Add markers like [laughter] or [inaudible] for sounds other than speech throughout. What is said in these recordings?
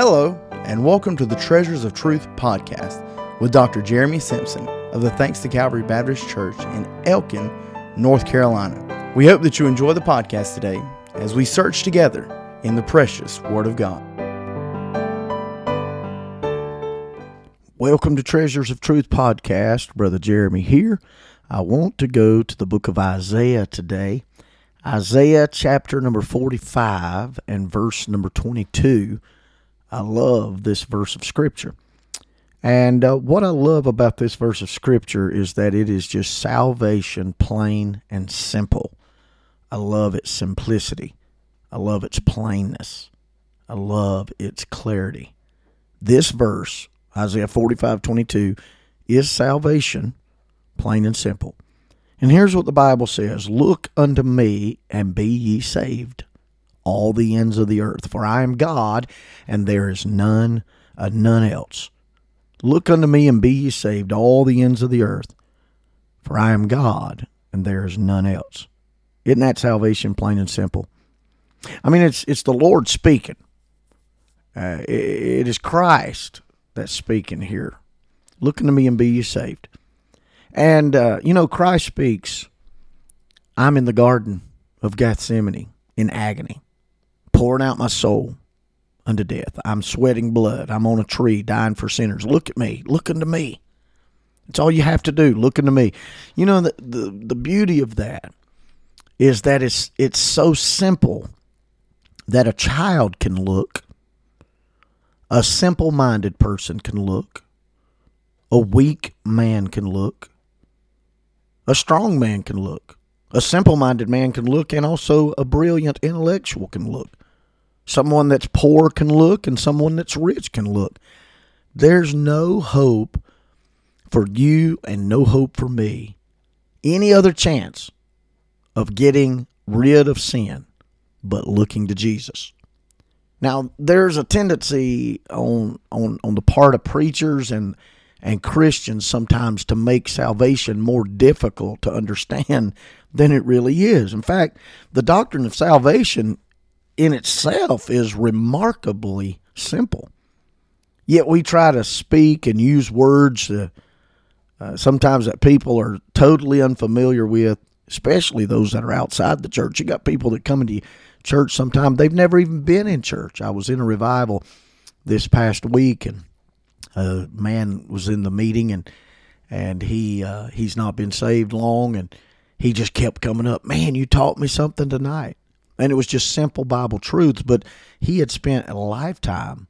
Hello, and welcome to the Treasures of Truth podcast with Dr. Jeremy Simpson of the Thanks to Calvary Baptist Church in Elkin, North Carolina. We hope that you enjoy the podcast today as we search together in the precious Word of God. Welcome to Treasures of Truth podcast. Brother Jeremy here. I want to go to the book of Isaiah today. Isaiah chapter number 45 and verse number 22 I love this verse of Scripture. And uh, what I love about this verse of Scripture is that it is just salvation, plain and simple. I love its simplicity. I love its plainness. I love its clarity. This verse, Isaiah 45 22, is salvation, plain and simple. And here's what the Bible says Look unto me and be ye saved, all the ends of the earth. For I am God, and there is none, uh, none else. Look unto me and be ye saved, all the ends of the earth. For I am God, and there is none else. Isn't that salvation, plain and simple? I mean, it's it's the Lord speaking. Uh, it, it is Christ that's speaking here. Look unto me and be ye saved. And uh, you know, Christ speaks. I'm in the garden of Gethsemane in agony pouring out my soul unto death. I'm sweating blood. I'm on a tree dying for sinners. Look at me. Look unto me. It's all you have to do. Look unto me. You know the the, the beauty of that is that it's it's so simple that a child can look, a simple-minded person can look, a weak man can look, a strong man can look, a simple-minded man can look, and also a brilliant intellectual can look. Someone that's poor can look, and someone that's rich can look. There's no hope for you and no hope for me. Any other chance of getting rid of sin but looking to Jesus. Now, there's a tendency on on on the part of preachers and and Christians sometimes to make salvation more difficult to understand [laughs] than it really is. In fact, the doctrine of salvation in itself is remarkably simple. Yet we try to speak and use words uh, uh, sometimes that people are totally unfamiliar with, especially those that are outside the church. You got people that come into church sometimes they've never even been in church. I was in a revival this past week, and a man was in the meeting, and and he uh, he's not been saved long, and he just kept coming up. Man, you taught me something tonight and it was just simple Bible truths. But he had spent a lifetime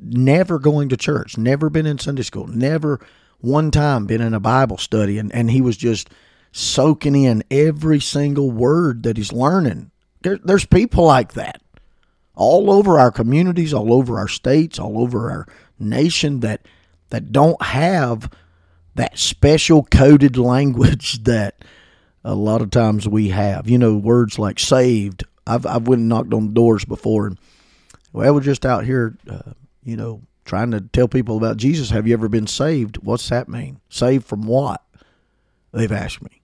never going to church, never been in Sunday school, never one time been in a Bible study, and, and he was just soaking in every single word that he's learning. There, there's people like that all over our communities, all over our states, all over our nation that that don't have that special coded [laughs] language that a lot of times we have. You know, words like saved. I've I've went and knocked on doors before, and well, we're just out here, uh, you know, trying to tell people about Jesus. Have you ever been saved? What's that mean? Saved from what? They've asked me.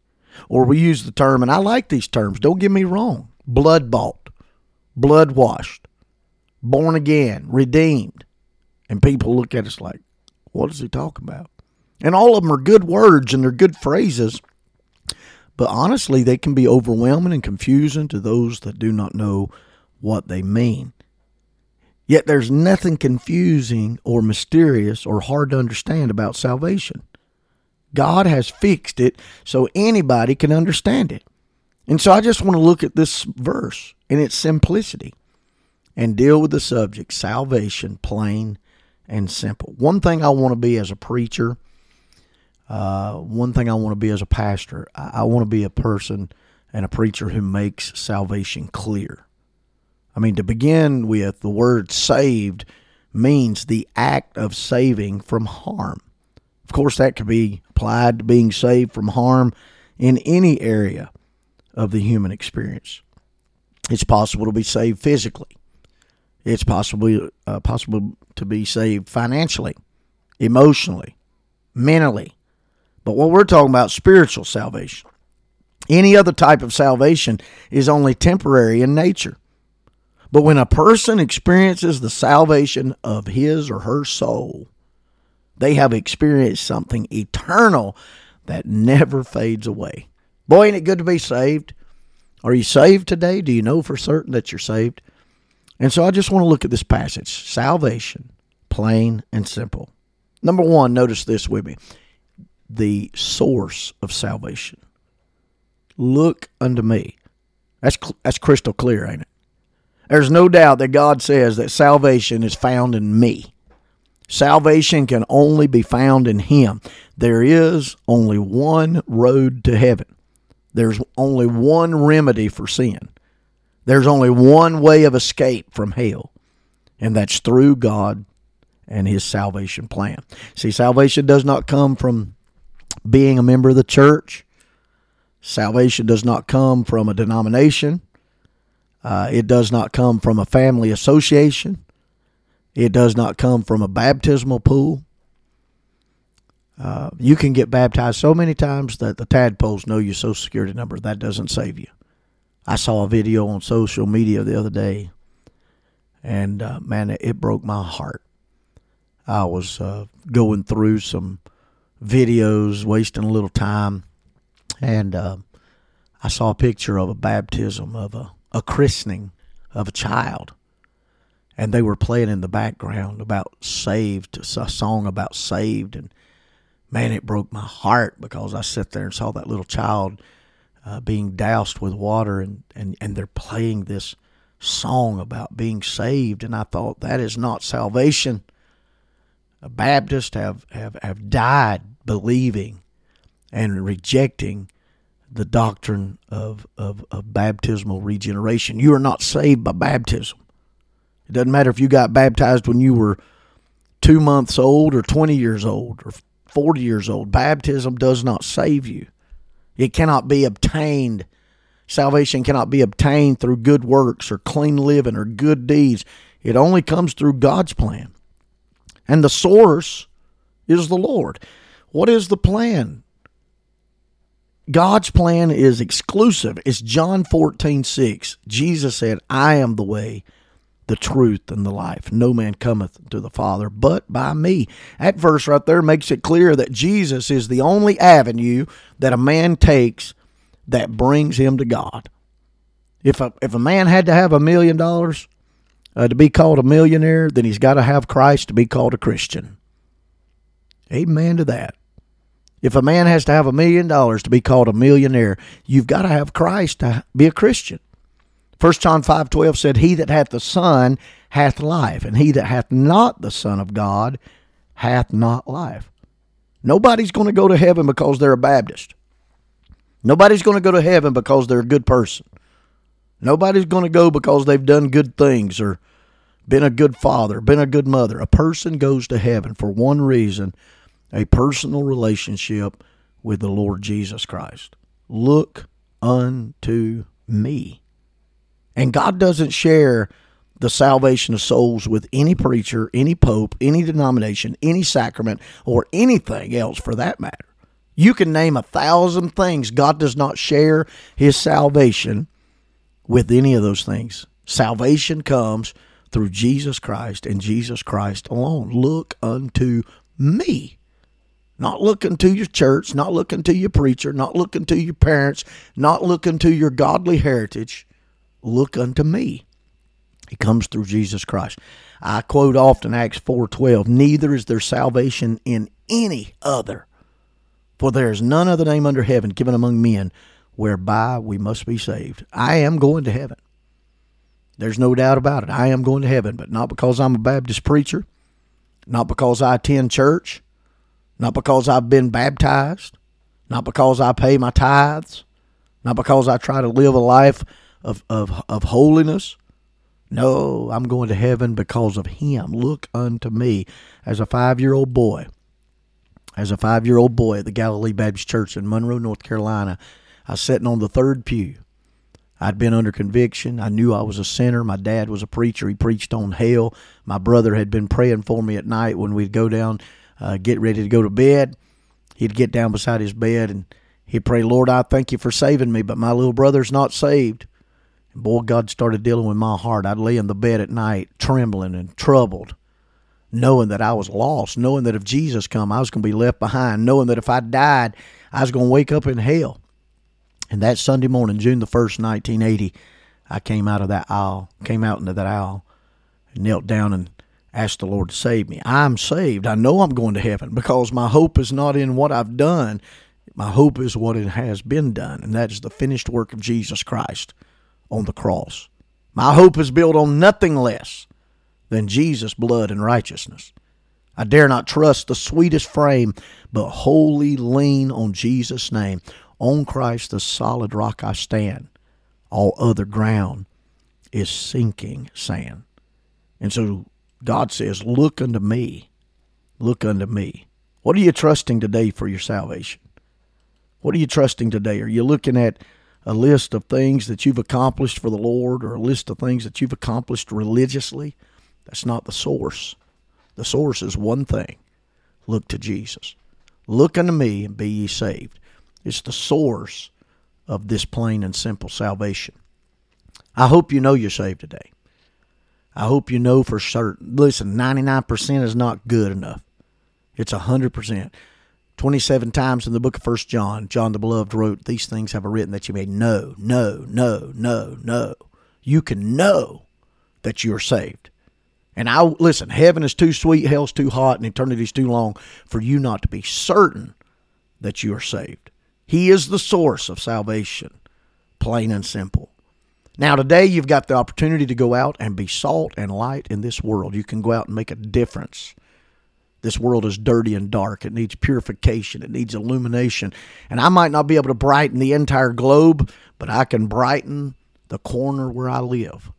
Or we use the term, and I like these terms. Don't get me wrong. Blood bought, blood washed, born again, redeemed, and people look at us like, what is he talking about? And all of them are good words and they're good phrases but honestly, they can be overwhelming and confusing to those that do not know what they mean. Yet there's nothing confusing or mysterious or hard to understand about salvation. God has fixed it so anybody can understand it. And so I just want to look at this verse in its simplicity and deal with the subject salvation, plain and simple. One thing I want to be as a preacher uh, one thing I want to be as a pastor, I, I want to be a person and a preacher who makes salvation clear. I mean, to begin with, the word saved means the act of saving from harm. Of course, that could be applied to being saved from harm in any area of the human experience. It's possible to be saved physically. It's possibly uh, possible to be saved financially, emotionally, mentally, but what we're talking about spiritual salvation. Any other type of salvation is only temporary in nature. But when a person experiences the salvation of his or her soul, they have experienced something eternal that never fades away. Boy, ain't it good to be saved? Are you saved today? Do you know for certain that you're saved? And so I just want to look at this passage salvation, plain and simple. Number one, notice this with me the source of salvation. Look unto me. That's, that's crystal clear, ain't it? There's no doubt that God says that salvation is found in me. Salvation can only be found in Him. There is only one road to heaven. There's only one remedy for sin. There's only one way of escape from hell, and that's through God and His salvation plan. See, salvation does not come from being a member of the church. Salvation does not come from a denomination. Uh, it does not come from a family association. It does not come from a baptismal pool. Uh, you can get baptized so many times that the tadpoles know your social security number. That doesn't save you. I saw a video on social media the other day, and uh, man, it, broke my heart. I was uh, going through some videos, wasting a little time, and uh, I saw a picture of a baptism of a, a christening of a child. And they were playing in the background about saved, a song about saved, and man, it broke my heart because I sat there and saw that little child uh, being doused with water, and, and and they're playing this song about being saved, and I thought that is not salvation. Baptists have have have died believing and rejecting the doctrine of, of, of baptismal regeneration. You are not saved by baptism. It doesn't matter if you got baptized when you were two months old or 20 years old or 40 years old. Baptism does not save you, it cannot be obtained. Salvation cannot be obtained through good works or clean living or good deeds. It only comes through God's plan. And the source is the Lord. What is the plan? God's plan is exclusive. It's John 14, 6. Jesus said, I am the way, the truth and the life. No man cometh to the Father but by me. That verse right there makes it clear that Jesus is the only avenue that a man takes that brings him to God. If a, if a man had to have a million dollars uh, to be called a millionaire, then he's got to have Christ to be called a Christian. Amen to that. If a man has to have a million dollars to be called a millionaire, you've got to have Christ to be a Christian. 1 John 5:12 said, "He that hath the Son hath life, and he that hath not the Son of God hath not life." Nobody's going to go to heaven because they're a Baptist. Nobody's going to go to heaven because they're a good person. Nobody's going to go because they've done good things or been a good father, been a good mother. A person goes to heaven for one reason a personal relationship with the Lord Jesus Christ. Look unto me. And God doesn't share the salvation of souls with any preacher, any pope, any denomination, any sacrament, or anything else for that matter. You can name a thousand things. God does not share his salvation with any of those things. Salvation comes through Jesus Christ and Jesus Christ alone. Look unto me. Not looking to your church, not looking to your preacher, not looking to your parents, not looking to your godly heritage look unto me. He comes through Jesus Christ. I quote often Acts 4:12, neither is there salvation in any other, for there is none other name under heaven given among men whereby we must be saved. I am going to heaven. There's no doubt about it. I am going to heaven, but not because I'm a Baptist preacher, not because I attend church, not because I've been baptized, not because I pay my tithes, not because I try to live a life of, of, of holiness. No, I'm going to heaven because of him. Look unto me as a five year old boy. As a five year old boy at the Galilee Baptist Church in Monroe, North Carolina, I was sitting on the third pew. I'd been under conviction. I knew I was a sinner. My dad was a preacher. He preached on hell. My brother had been praying for me at night when we'd go down, uh, get ready to go to bed. He'd get down beside his bed and he'd pray, Lord, I thank you for saving me, but my little brother's not saved. And boy, God started dealing with my heart. I'd lay in the bed at night, trembling and troubled, knowing that I was lost, knowing that if Jesus come, I was going to be left behind, knowing that if I died, I was going to wake up in hell. And that Sunday morning, June the 1st, 1980, I came out of that aisle, came out into that aisle, knelt down and asked the Lord to save me. I'm saved. I know I'm going to heaven because my hope is not in what I've done. My hope is what it has been done, and that is the finished work of Jesus Christ on the cross. My hope is built on nothing less than Jesus' blood and righteousness. I dare not trust the sweetest frame, but wholly lean on Jesus' name. On Christ, the solid rock I stand. All other ground is sinking sand. And so God says, Look unto me. Look unto me. What are you trusting today for your salvation? What are you trusting today? Are you looking at a list of things that you've accomplished for the Lord or a list of things that you've accomplished religiously? That's not the source. The source is one thing look to Jesus. Look unto me and be ye saved. It's the source of this plain and simple salvation. I hope you know you're saved today. I hope you know for certain. Listen, 99% is not good enough. It's 100%. 27 times in the book of First John, John the Beloved wrote, These things have I written that you may know, know, know, know, know. You can know that you're saved. And I listen, heaven is too sweet, hell's too hot, and eternity's too long for you not to be certain that you are saved. He is the source of salvation, plain and simple. Now, today you've got the opportunity to go out and be salt and light in this world. You can go out and make a difference. This world is dirty and dark. It needs purification. It needs illumination. And I might not be able to brighten the entire globe, but I can brighten the corner where I live.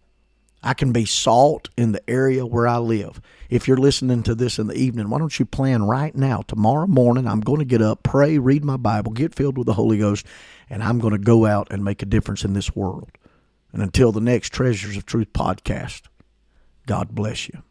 I can be salt in the area where I live. If you're listening to this in the evening, why don't you plan right now? Tomorrow morning, I'm going to get up, pray, read my Bible, get filled with the Holy Ghost, and I'm going to go out and make a difference in this world. And until the next Treasures of Truth podcast, God bless you.